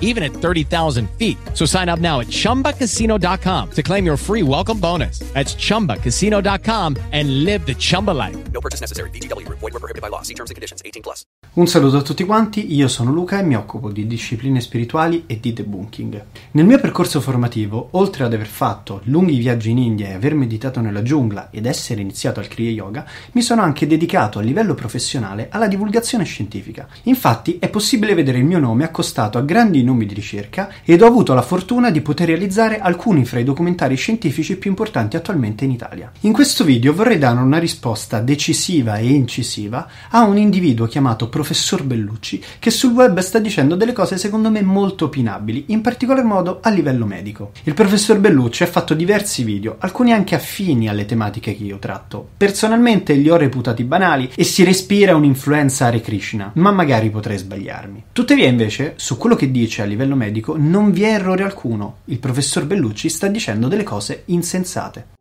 even at 30,000 feet. So sign up now at chumbacasino.com to claim your free welcome bonus. That's chumbacasino.com and live the Chumba life. No purchase necessary. Group. Void were prohibited by law. See terms and conditions. 18 plus. Un saluto a tutti quanti, io sono Luca e mi occupo di discipline spirituali e di debunking. Nel mio percorso formativo, oltre ad aver fatto lunghi viaggi in India e aver meditato nella giungla ed essere iniziato al Kriya Yoga, mi sono anche dedicato a livello professionale alla divulgazione scientifica. Infatti è possibile vedere il mio nome accostato a grandi nomi di ricerca ed ho avuto la fortuna di poter realizzare alcuni fra i documentari scientifici più importanti attualmente in Italia. In questo video vorrei dare una risposta decisiva e incisiva a un individuo chiamato professor Bellucci che sul web sta dicendo delle cose secondo me molto opinabili, in particolar modo a livello medico. Il professor Bellucci ha fatto diversi video, alcuni anche affini alle tematiche che io tratto. Personalmente li ho reputati banali e si respira un'influenza Hare Krishna, ma magari potrei sbagliarmi. Tuttavia invece, su quello che dice a livello medico non vi è errore alcuno. Il professor Bellucci sta dicendo delle cose insensate.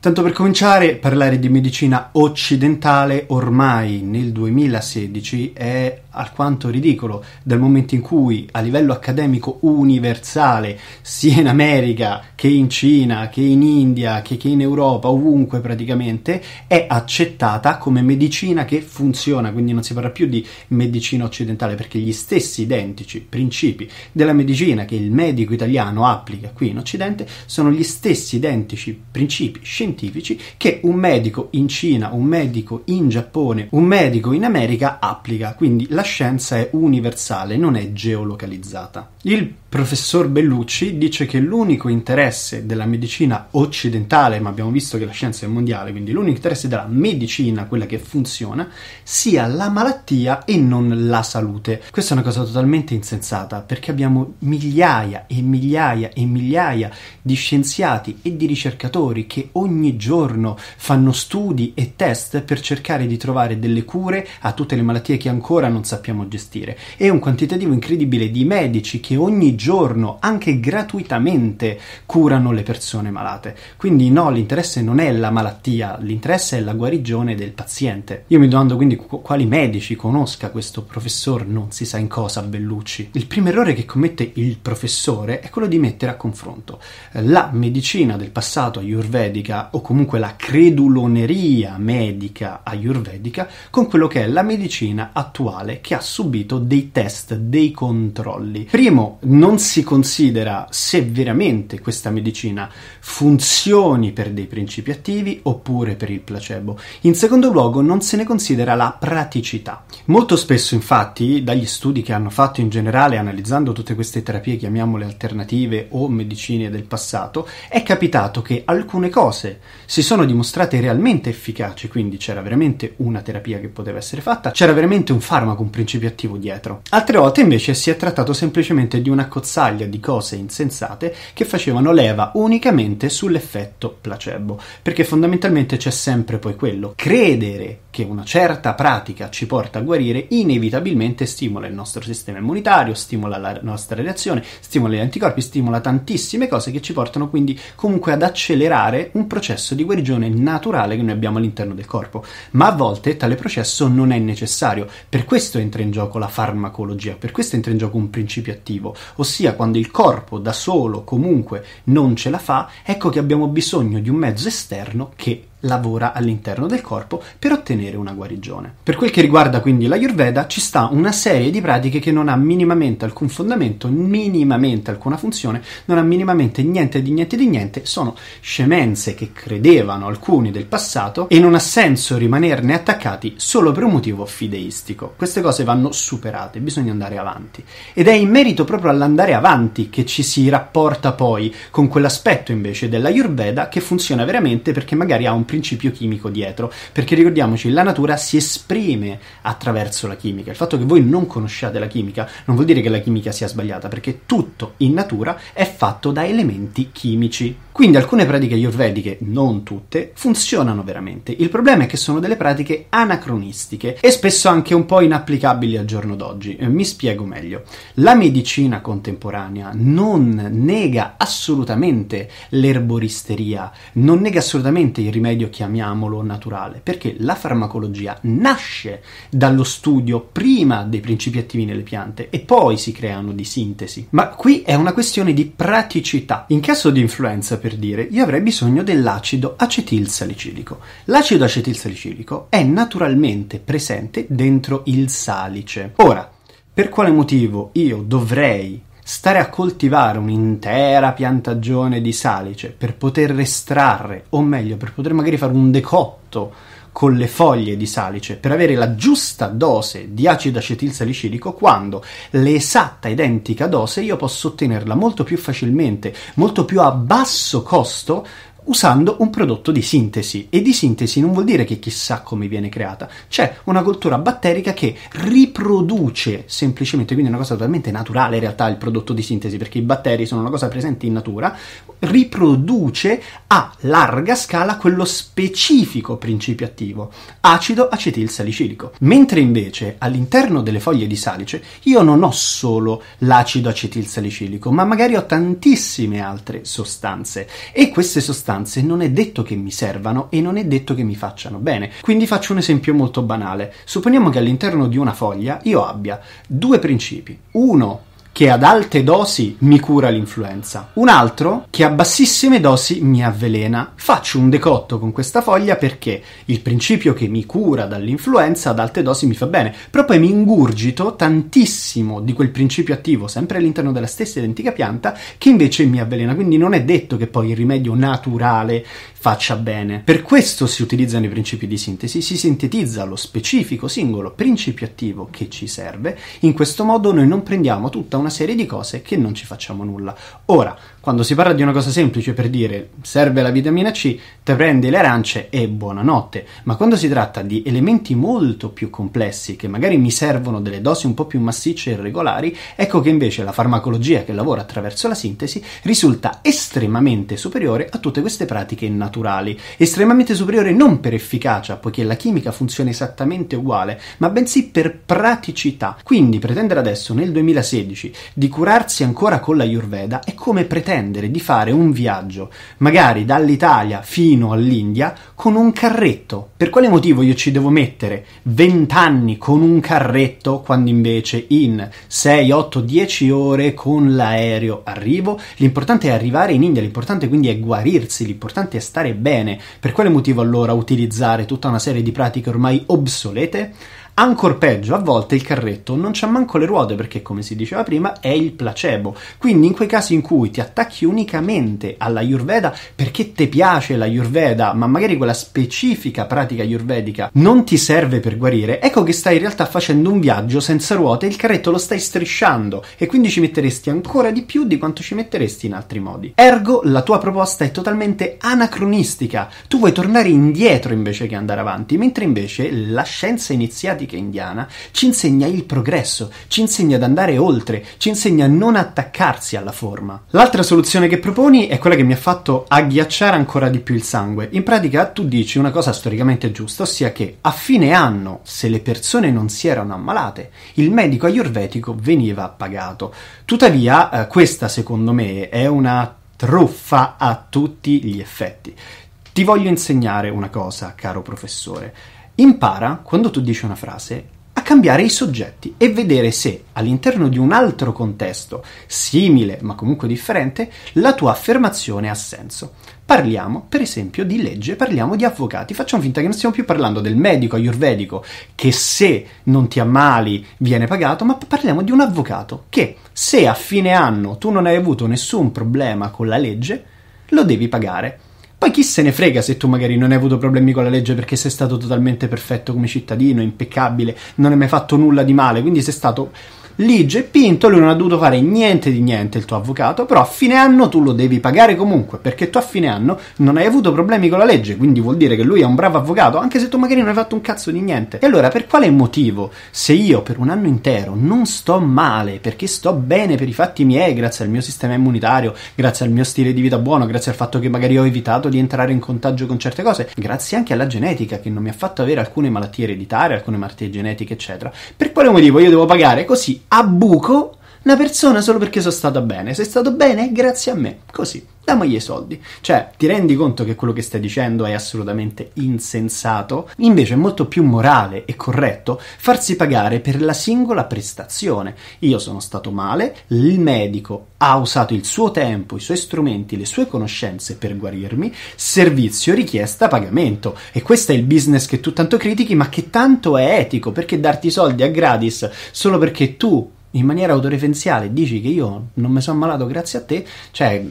Tanto per cominciare, parlare di medicina occidentale ormai nel 2016 è alquanto ridicolo, dal momento in cui a livello accademico universale, sia in America che in Cina, che in India, che, che in Europa, ovunque praticamente, è accettata come medicina che funziona, quindi non si parla più di medicina occidentale, perché gli stessi identici principi della medicina che il medico italiano applica qui in Occidente sono gli stessi identici principi scientifici che un medico in Cina, un medico in Giappone, un medico in America applica, quindi la scienza è universale, non è geolocalizzata. Il professor Bellucci dice che l'unico interesse della medicina occidentale, ma abbiamo visto che la scienza è mondiale, quindi l'unico interesse della medicina, quella che funziona, sia la malattia e non la salute. Questa è una cosa totalmente insensata, perché abbiamo migliaia e migliaia e migliaia di scienziati e di ricercatori che ogni giorno fanno studi e test per cercare di trovare delle cure a tutte le malattie che ancora non sappiamo gestire. E un quantitativo incredibile di medici che ogni giorno, anche gratuitamente, curano le persone malate. Quindi no, l'interesse non è la malattia, l'interesse è la guarigione del paziente. Io mi domando quindi quali medici conosca questo professor non si sa in cosa Bellucci. Il primo errore che commette il professore è quello di mettere a confronto la medicina del passato ayurvedica o comunque la creduloneria medica ayurvedica con quello che è la medicina attuale che ha subito dei test, dei controlli. Primo, non si considera se veramente questa medicina funzioni per dei principi attivi oppure per il placebo. In secondo luogo, non se ne considera la praticità. Molto spesso, infatti, dagli studi che hanno fatto in generale analizzando tutte queste terapie, chiamiamole alternative o medicine del passato, è capitato che alcune cose si sono dimostrate realmente efficaci, quindi c'era veramente una terapia che poteva essere fatta, c'era veramente un farmaco, un principio attivo dietro. Altre volte invece si è trattato semplicemente di una cozzaglia di cose insensate che facevano leva unicamente sull'effetto placebo, perché fondamentalmente c'è sempre poi quello, credere che una certa pratica ci porta a guarire inevitabilmente stimola il nostro sistema immunitario, stimola la nostra reazione, stimola gli anticorpi, stimola tantissime cose che ci portano quindi comunque ad accelerare un processo di guarigione naturale che noi abbiamo all'interno del corpo. Ma a volte tale processo non è necessario, per questo entra in gioco la farmacologia, per questo entra in gioco un principio attivo, ossia quando il corpo da solo comunque non ce la fa, ecco che abbiamo bisogno di un mezzo esterno che lavora all'interno del corpo per ottenere una guarigione. Per quel che riguarda quindi l'Ayurveda, ci sta una serie di pratiche che non ha minimamente alcun fondamento, minimamente alcuna funzione, non ha minimamente niente di niente di niente, sono scemenze che credevano alcuni del passato e non ha senso rimanerne attaccati solo per un motivo fideistico. Queste cose vanno superate, bisogna andare avanti. Ed è in merito proprio all'andare avanti che ci si rapporta poi con quell'aspetto invece dell'Ayurveda che funziona veramente perché magari ha un principio chimico dietro, perché ricordiamoci, la natura si esprime attraverso la chimica. Il fatto che voi non conosciate la chimica non vuol dire che la chimica sia sbagliata, perché tutto in natura è fatto da elementi chimici. Quindi alcune pratiche ayurvediche, non tutte, funzionano veramente. Il problema è che sono delle pratiche anacronistiche e spesso anche un po' inapplicabili al giorno d'oggi. Eh, mi spiego meglio. La medicina contemporanea non nega assolutamente l'erboristeria, non nega assolutamente il rimedio, chiamiamolo naturale, perché la farmacologia nasce dallo studio prima dei principi attivi nelle piante e poi si creano di sintesi. Ma qui è una questione di praticità. In caso di influenza, per dire, io avrei bisogno dell'acido acetilsalicilico. L'acido acetilsalicilico è naturalmente presente dentro il salice. Ora, per quale motivo io dovrei stare a coltivare un'intera piantagione di salice per poter estrarre, o meglio, per poter magari fare un decotto con le foglie di salice per avere la giusta dose di acido acetilsalicilico quando l'esatta identica dose io posso ottenerla molto più facilmente, molto più a basso costo usando un prodotto di sintesi. E di sintesi non vuol dire che chissà come viene creata. C'è una cultura batterica che riproduce semplicemente, quindi è una cosa totalmente naturale in realtà il prodotto di sintesi, perché i batteri sono una cosa presente in natura, riproduce a larga scala quello specifico principio attivo, acido acetilsalicilico. Mentre invece all'interno delle foglie di salice io non ho solo l'acido acetilsalicilico, ma magari ho tantissime altre sostanze e queste sostanze sostanze non è detto che mi servano e non è detto che mi facciano bene. Quindi faccio un esempio molto banale. Supponiamo che all'interno di una foglia io abbia due principi. Uno che ad alte dosi mi cura l'influenza, un altro che a bassissime dosi mi avvelena. Faccio un decotto con questa foglia perché il principio che mi cura dall'influenza ad alte dosi mi fa bene, però poi mi ingurgito tantissimo di quel principio attivo sempre all'interno della stessa identica pianta che invece mi avvelena, quindi non è detto che poi il rimedio naturale faccia bene. Per questo si utilizzano i principi di sintesi, si sintetizza lo specifico singolo principio attivo che ci serve, in questo modo noi non prendiamo tutta una serie di cose che non ci facciamo nulla. Ora, quando si parla di una cosa semplice per dire serve la vitamina C, te prendi le arance e buonanotte, ma quando si tratta di elementi molto più complessi che magari mi servono delle dosi un po' più massicce e irregolari, ecco che invece la farmacologia che lavora attraverso la sintesi risulta estremamente superiore a tutte queste pratiche naturali naturali, estremamente superiore non per efficacia, poiché la chimica funziona esattamente uguale, ma bensì per praticità. Quindi pretendere adesso, nel 2016, di curarsi ancora con la Ayurveda è come pretendere di fare un viaggio, magari dall'Italia fino all'India, con un carretto. Per quale motivo io ci devo mettere 20 anni con un carretto quando invece in 6, 8, 10 ore con l'aereo arrivo? L'importante è arrivare in India, l'importante quindi è guarirsi, l'importante è stare stare bene. Per quale motivo allora utilizzare tutta una serie di pratiche ormai obsolete? Ancor peggio, a volte il carretto non c'ha manco le ruote perché, come si diceva prima, è il placebo. Quindi in quei casi in cui ti attacchi unicamente alla Ayurveda perché ti piace la Ayurveda, ma magari quella specifica pratica ayurvedica non ti serve per guarire, ecco che stai in realtà facendo un viaggio senza ruote e il carretto lo stai strisciando e quindi ci metteresti ancora di più di quanto ci metteresti in altri modi. Ergo, la tua proposta è totalmente anacronistica. Tu vuoi tornare indietro invece che andare avanti, mentre invece la scienza iniziatica antica indiana, ci insegna il progresso, ci insegna ad andare oltre, ci insegna a non attaccarsi alla forma. L'altra soluzione che proponi è quella che mi ha fatto agghiacciare ancora di più il sangue. In pratica tu dici una cosa storicamente giusta, ossia che a fine anno, se le persone non si erano ammalate, il medico ayurvedico veniva pagato. Tuttavia, eh, questa secondo me è una truffa a tutti gli effetti. Ti voglio insegnare una cosa, caro professore. Impara, quando tu dici una frase, a cambiare i soggetti e vedere se all'interno di un altro contesto, simile ma comunque differente, la tua affermazione ha senso. Parliamo, per esempio, di legge, parliamo di avvocati. Facciamo finta che non stiamo più parlando del medico ayurvedico che se non ti ammali viene pagato, ma parliamo di un avvocato che se a fine anno tu non hai avuto nessun problema con la legge, lo devi pagare. Poi chi se ne frega se tu magari non hai avuto problemi con la legge perché sei stato totalmente perfetto come cittadino, impeccabile, non hai mai fatto nulla di male, quindi sei stato Ligio e Pinto, lui non ha dovuto fare niente di niente il tuo avvocato, però a fine anno tu lo devi pagare comunque, perché tu a fine anno non hai avuto problemi con la legge, quindi vuol dire che lui è un bravo avvocato, anche se tu magari non hai fatto un cazzo di niente. E allora per quale motivo, se io per un anno intero non sto male, perché sto bene per i fatti miei, grazie al mio sistema immunitario, grazie al mio stile di vita buono, grazie al fatto che magari ho evitato di entrare in contagio con certe cose, grazie anche alla genetica che non mi ha fatto avere alcune malattie ereditarie, alcune malattie genetiche, eccetera, per quale motivo io devo pagare così a buco una persona solo perché sono stata bene. Sei stato bene? Grazie a me. Così damogli i soldi. Cioè, ti rendi conto che quello che stai dicendo è assolutamente insensato? Invece è molto più morale e corretto farsi pagare per la singola prestazione. Io sono stato male, il medico ha usato il suo tempo, i suoi strumenti, le sue conoscenze per guarirmi, servizio, richiesta, pagamento. E questo è il business che tu tanto critichi, ma che tanto è etico, perché darti i soldi a gratis solo perché tu in maniera autoreferenziale dici che io non mi sono ammalato grazie a te, cioè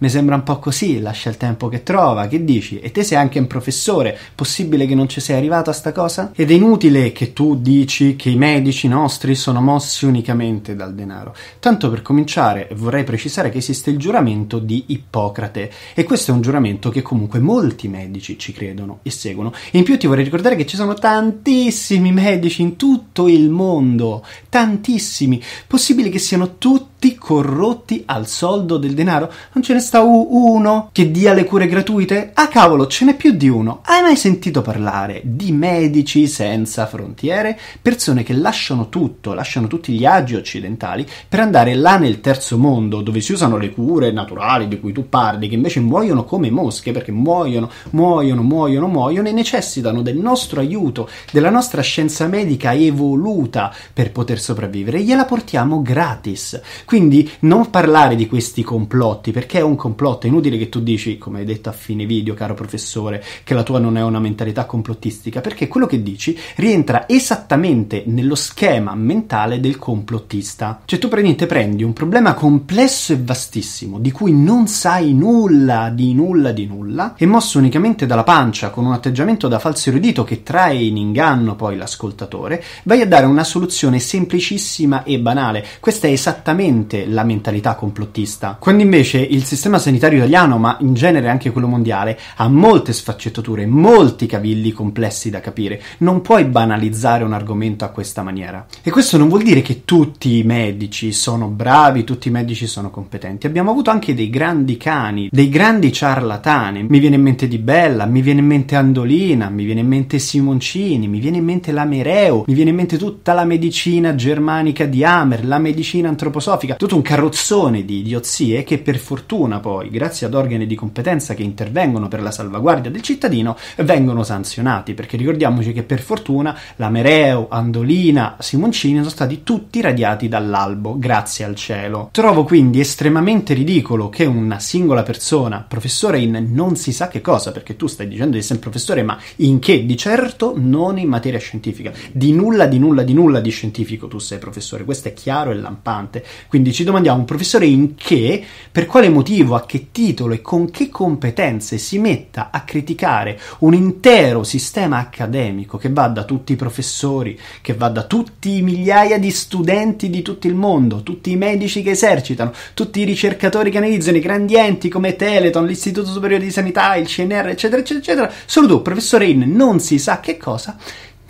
mi sembra un po' così, lascia il tempo che trova, che dici? E te sei anche un professore, possibile che non ci sei arrivato a sta cosa? Ed è inutile che tu dici che i medici nostri sono mossi unicamente dal denaro. Tanto per cominciare vorrei precisare che esiste il giuramento di Ippocrate e questo è un giuramento che comunque molti medici ci credono e seguono. In più ti vorrei ricordare che ci sono tantissimi medici in tutto il mondo, tantissimi, possibile che siano tutti corrotti al soldo del denaro? Non ce ne sta uno che dia le cure gratuite? Ah cavolo, ce n'è più di uno. Hai mai sentito parlare di medici senza frontiere? Persone che lasciano tutto, lasciano tutti gli agi occidentali per andare là nel terzo mondo dove si usano le cure naturali di cui tu parli, che invece muoiono come mosche perché muoiono, muoiono, muoiono, muoiono e necessitano del nostro aiuto, della nostra scienza medica evoluta per poter sopravvivere. Gliela portiamo gratis. Quindi non parlare di questi complotti perché è un complotto. È inutile che tu dici, come hai detto a fine video, caro professore, che la tua non è una mentalità complottistica, perché quello che dici rientra esattamente nello schema mentale del complottista. Cioè tu praticamente prendi un problema complesso e vastissimo, di cui non sai nulla, di nulla, di nulla, e mosso unicamente dalla pancia, con un atteggiamento da falso erudito che trae in inganno poi l'ascoltatore, vai a dare una soluzione semplicissima e banale. Questa è esattamente la mentalità complottista. Quando invece il sistema sanitario italiano, ma in genere anche quello mondiale, ha molte sfaccettature, molti cavilli complessi da capire. Non puoi banalizzare un argomento a questa maniera. E questo non vuol dire che tutti i medici sono bravi, tutti i medici sono competenti. Abbiamo avuto anche dei grandi cani, dei grandi ciarlatani. Mi viene in mente Di Bella, mi viene in mente Andolina, mi viene in mente Simoncini, mi viene in mente Lamereo, mi viene in mente tutta la medicina germanica di Hammer, la medicina antroposofica, tutto un carrozzone di idiozie che per fortuna poi, grazie ad organi di competenza che intervengono per la salvaguardia del cittadino, vengono sanzionati, perché ricordiamoci che per fortuna la Mereo, Andolina, Simoncini sono stati tutti radiati dall'albo, grazie al cielo. Trovo quindi estremamente ridicolo che una singola persona, professore in non si sa che cosa, perché tu stai dicendo di essere un professore, ma in che? Di certo non in materia scientifica. Di nulla, di nulla, di nulla di scientifico tu sei professore, questo è chiaro e lampante. Quindi ci domandiamo, professore in che? Per quale motivo, a che titolo e con che competenze si metta a criticare un intero sistema accademico che va da tutti i professori, che va da tutti i migliaia di studenti di tutto il mondo, tutti i medici che esercitano, tutti i ricercatori che analizzano i grandi enti come Teleton, l'Istituto Superiore di Sanità, il CNR, eccetera, eccetera, eccetera. Solo tu, professore In, non si sa che cosa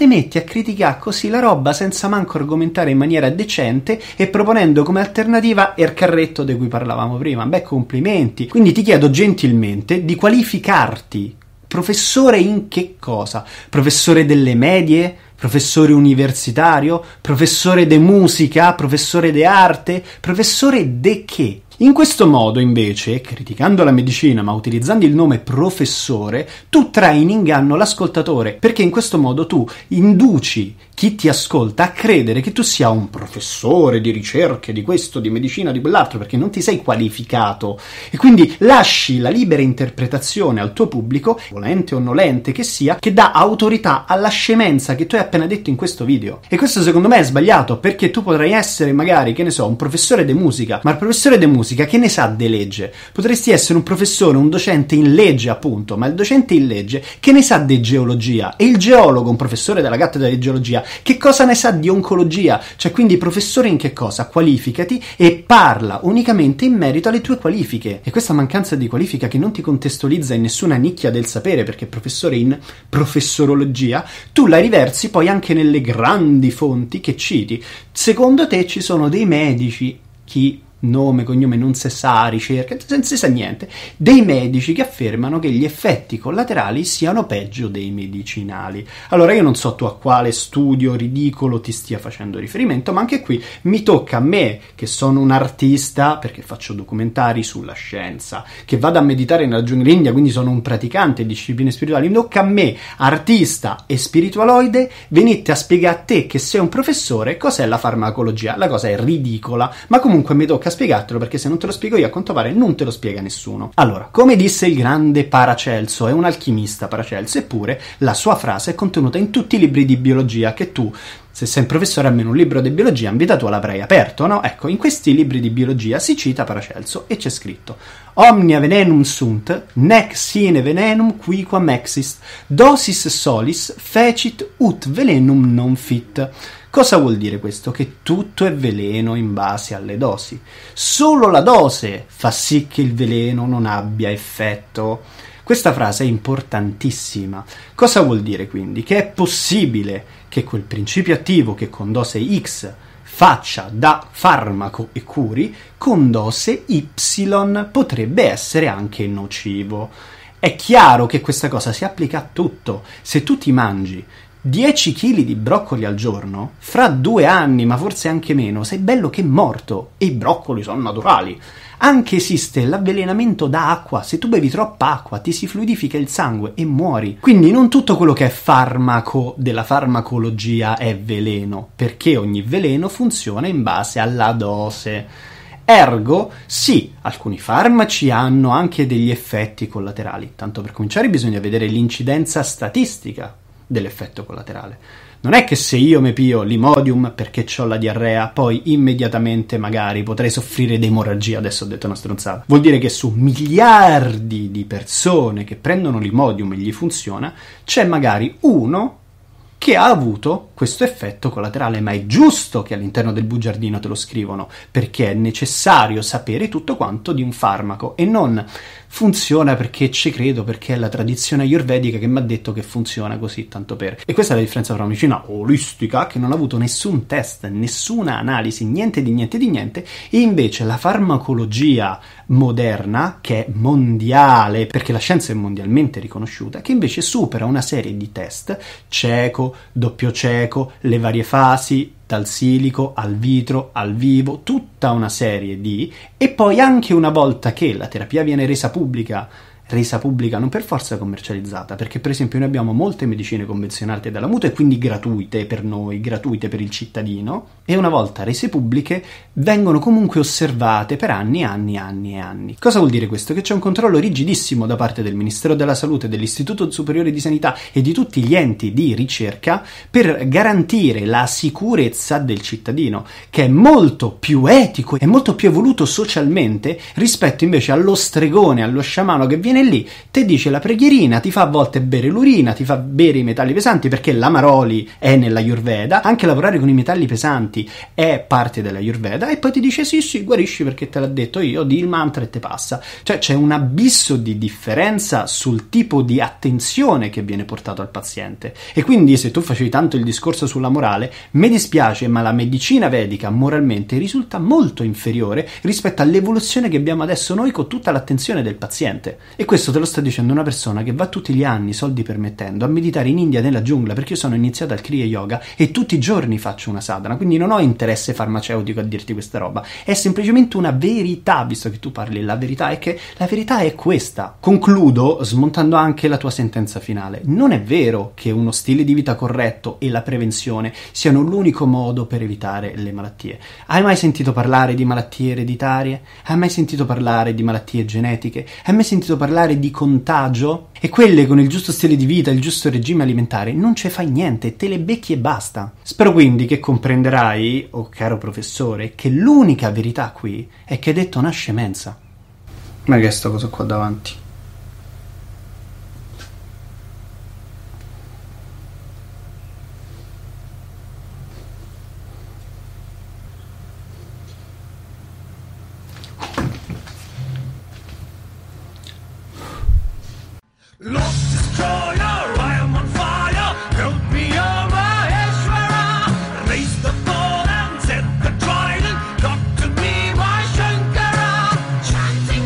te metti a criticare così la roba senza manco argomentare in maniera decente e proponendo come alternativa il carretto di cui parlavamo prima. Beh, complimenti. Quindi ti chiedo gentilmente di qualificarti professore in che cosa? Professore delle medie? Professore universitario? Professore de musica? Professore de arte? Professore de che? In questo modo, invece, criticando la medicina ma utilizzando il nome professore, tu trai in inganno l'ascoltatore, perché in questo modo tu induci chi ti ascolta a credere che tu sia un professore di ricerche, di questo, di medicina, di quell'altro, perché non ti sei qualificato e quindi lasci la libera interpretazione al tuo pubblico, volente o nolente che sia, che dà autorità alla scemenza che tu hai appena detto in questo video. E questo secondo me è sbagliato perché tu potrai essere magari, che ne so, un professore di musica, ma il professore di musica che ne sa de legge? Potresti essere un professore, un docente in legge appunto, ma il docente in legge che ne sa di geologia e il geologo, un professore della cattedra di geologia, che cosa ne sa di oncologia? Cioè quindi professore in che cosa? Qualificati e parla unicamente in merito alle tue qualifiche. E questa mancanza di qualifica che non ti contestualizza in nessuna nicchia del sapere, perché professore in professorologia, tu la riversi poi anche nelle grandi fonti che citi. Secondo te ci sono dei medici, chi nome, cognome, non si sa, ricerca, non si sa niente, dei medici che affermano che gli effetti collaterali siano peggio dei medicinali. Allora io non so tu a quale studio ridicolo ti stia facendo riferimento, ma anche qui mi tocca a me, che sono un artista, perché faccio documentari sulla scienza, che vado a meditare nella giungla india, quindi sono un praticante di discipline spirituali, mi tocca a me, artista e spiritualoide, venite a spiegare a te che sei un professore cos'è la farmacologia. La cosa è ridicola, ma comunque mi tocca spiegartelo perché se non te lo spiego io a quanto pare non te lo spiega nessuno. Allora, come disse il grande Paracelso, è un alchimista Paracelso, eppure la sua frase è contenuta in tutti i libri di biologia che tu se sei un professore almeno un libro di biologia in vita tua l'avrai aperto, no? Ecco, in questi libri di biologia si cita Paracelso e c'è scritto Omnia venenum sunt, nec sine venenum quiquam exist, dosis solis fecit ut velenum non fit. Cosa vuol dire questo? Che tutto è veleno in base alle dosi. Solo la dose fa sì che il veleno non abbia effetto. Questa frase è importantissima. Cosa vuol dire quindi? Che è possibile che quel principio attivo che con dose X faccia da farmaco e curi, con dose Y potrebbe essere anche nocivo. È chiaro che questa cosa si applica a tutto. Se tu ti mangi 10 kg di broccoli al giorno, fra due anni, ma forse anche meno, sei bello che morto. E i broccoli sono naturali. Anche esiste l'avvelenamento da acqua. Se tu bevi troppa acqua, ti si fluidifica il sangue e muori. Quindi non tutto quello che è farmaco della farmacologia è veleno, perché ogni veleno funziona in base alla dose. Ergo, sì, alcuni farmaci hanno anche degli effetti collaterali. Tanto per cominciare bisogna vedere l'incidenza statistica dell'effetto collaterale. Non è che se io mi pio l'imodium perché ho la diarrea, poi immediatamente magari potrei soffrire di emorragia, adesso ho detto una stronzata. Vuol dire che su miliardi di persone che prendono l'imodium e gli funziona, c'è magari uno che ha avuto questo effetto collaterale, ma è giusto che all'interno del bugiardino te lo scrivono, perché è necessario sapere tutto quanto di un farmaco e non funziona perché ci credo, perché è la tradizione ayurvedica che mi ha detto che funziona così, tanto per. E questa è la differenza tra una medicina olistica, che non ha avuto nessun test, nessuna analisi, niente di niente di niente, e invece la farmacologia moderna, che è mondiale, perché la scienza è mondialmente riconosciuta, che invece supera una serie di test, cieco, doppio cieco, le varie fasi, dal silico al vitro al vivo, tutta una serie di e poi anche una volta che la terapia viene resa pubblica resa pubblica, non per forza commercializzata, perché per esempio noi abbiamo molte medicine convenzionate dalla mutua e quindi gratuite per noi, gratuite per il cittadino, e una volta rese pubbliche vengono comunque osservate per anni anni anni e anni. Cosa vuol dire questo? Che c'è un controllo rigidissimo da parte del Ministero della Salute, dell'Istituto Superiore di Sanità e di tutti gli enti di ricerca per garantire la sicurezza del cittadino, che è molto più etico e molto più evoluto socialmente rispetto invece allo stregone, allo sciamano che viene lì, ti dice la preghierina, ti fa a volte bere l'urina, ti fa bere i metalli pesanti perché l'amaroli è nella Ayurveda, anche lavorare con i metalli pesanti è parte della Ayurveda e poi ti dice sì sì guarisci perché te l'ha detto io, di il mantra e te passa. Cioè c'è un abisso di differenza sul tipo di attenzione che viene portato al paziente. E quindi se tu facevi tanto il discorso sulla morale, mi dispiace ma la medicina vedica moralmente risulta molto inferiore rispetto all'evoluzione che abbiamo adesso noi con tutta l'attenzione del paziente. E questo te lo sta dicendo una persona che va tutti gli anni, soldi permettendo, a meditare in India nella giungla, perché io sono iniziato al Kriya Yoga e tutti i giorni faccio una sadhana, quindi non ho interesse farmaceutico a dirti questa roba, è semplicemente una verità, visto che tu parli, la verità è che la verità è questa. Concludo smontando anche la tua sentenza finale. Non è vero che uno stile di vita corretto e la prevenzione siano l'unico modo per evitare le malattie. Hai mai sentito parlare di malattie ereditarie? Hai mai sentito parlare di malattie genetiche? Hai mai sentito parlare di contagio? E quelle con il giusto stile di vita, il giusto regime alimentare, non ce fai niente, te le becchi e basta. Spero quindi che comprenderai, oh caro professore, che l'unica verità qui è che hai detto una scemenza. Ma che è sta cosa qua davanti?